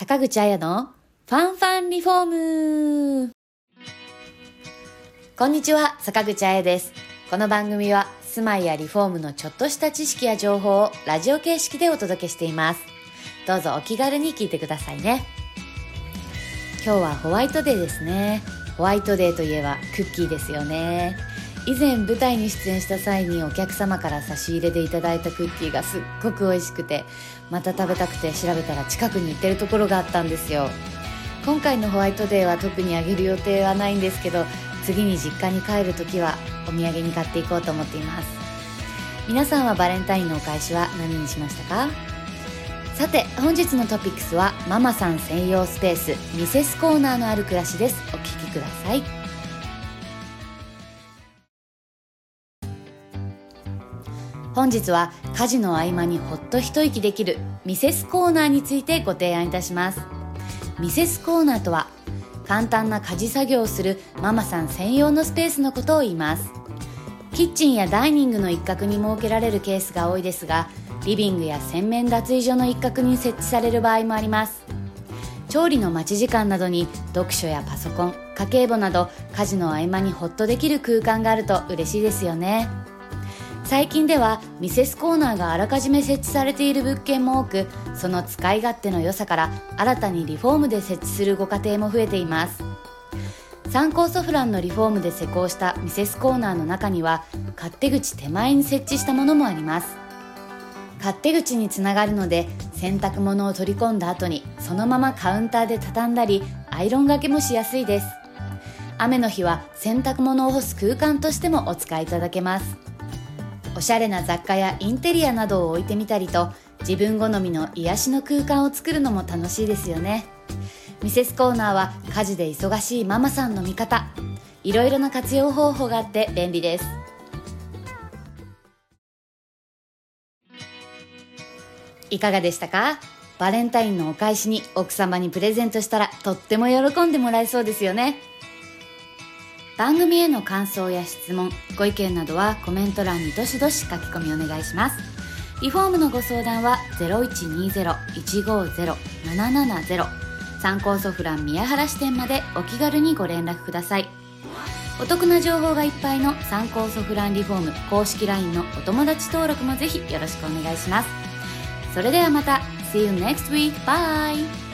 坂口彩のファンファンリフォームこんにちは、坂口彩です。この番組は住まいやリフォームのちょっとした知識や情報をラジオ形式でお届けしています。どうぞお気軽に聞いてくださいね。今日はホワイトデーですね。ホワイトデーといえばクッキーですよね。以前舞台に出演した際にお客様から差し入れでいただいたクッキーがすっごく美味しくてまた食べたくて調べたら近くに売ってるところがあったんですよ。今回のホワイトデーは特にあげる予定はないんですけど次に実家に帰る時はお土産に買っていこうと思っています。皆さんはバレンタインのお返しは何にしましたか？さて本日のトピックスはママさん専用スペースミセスコーナーのある暮らしです。お聞きください。本日は家事の合間にほっと一息できるミセスコーナーについてご提案いたします。ミセスコーナーとは簡単な家事作業をするママさん専用のスペースのことを言います。キッチンやダイニングの一角に設けられるケースが多いですがリビングや洗面脱衣所の一角に設置される場合もあります。調理の待ち時間などに読書やパソコン家計簿など家事の合間にホッとできる空間があると嬉しいですよね。最近ではミセスコーナーがあらかじめ設置されている物件も多くその使い勝手の良さから新たにリフォームで設置するご家庭も増えています。参考ソフランのリフォームで施工したミセスコーナーの中には勝手口手前に設置したものもあります。勝手口につながるので洗濯物を取り込んだ後にそのままカウンターで畳んだりアイロンがけもしやすいです。雨の日は洗濯物を干す空間としてもお使いいただけます。おしゃれな雑貨やインテリアなどを置いてみたりと自分好みの癒しの空間を作るのも楽しいですよね。ミセスコーナーは家事で忙しいママさんの味方。いろいろな活用方法があって便利です。いかがでしたか？バレンタインのお返しに奥様にプレゼントしたらとっても喜んでもらえそうですよね。番組への感想や質問ご意見などはコメント欄にどしどし書き込みお願いしますリフォームのご相談は0120-150-770参考ソフラン宮原支店までお気軽にご連絡くださいお得な情報がいっぱいの参考ソフランリフォーム公式 LINE のお友達登録もぜひよろしくお願いしますそれではまた See you next week. Bye!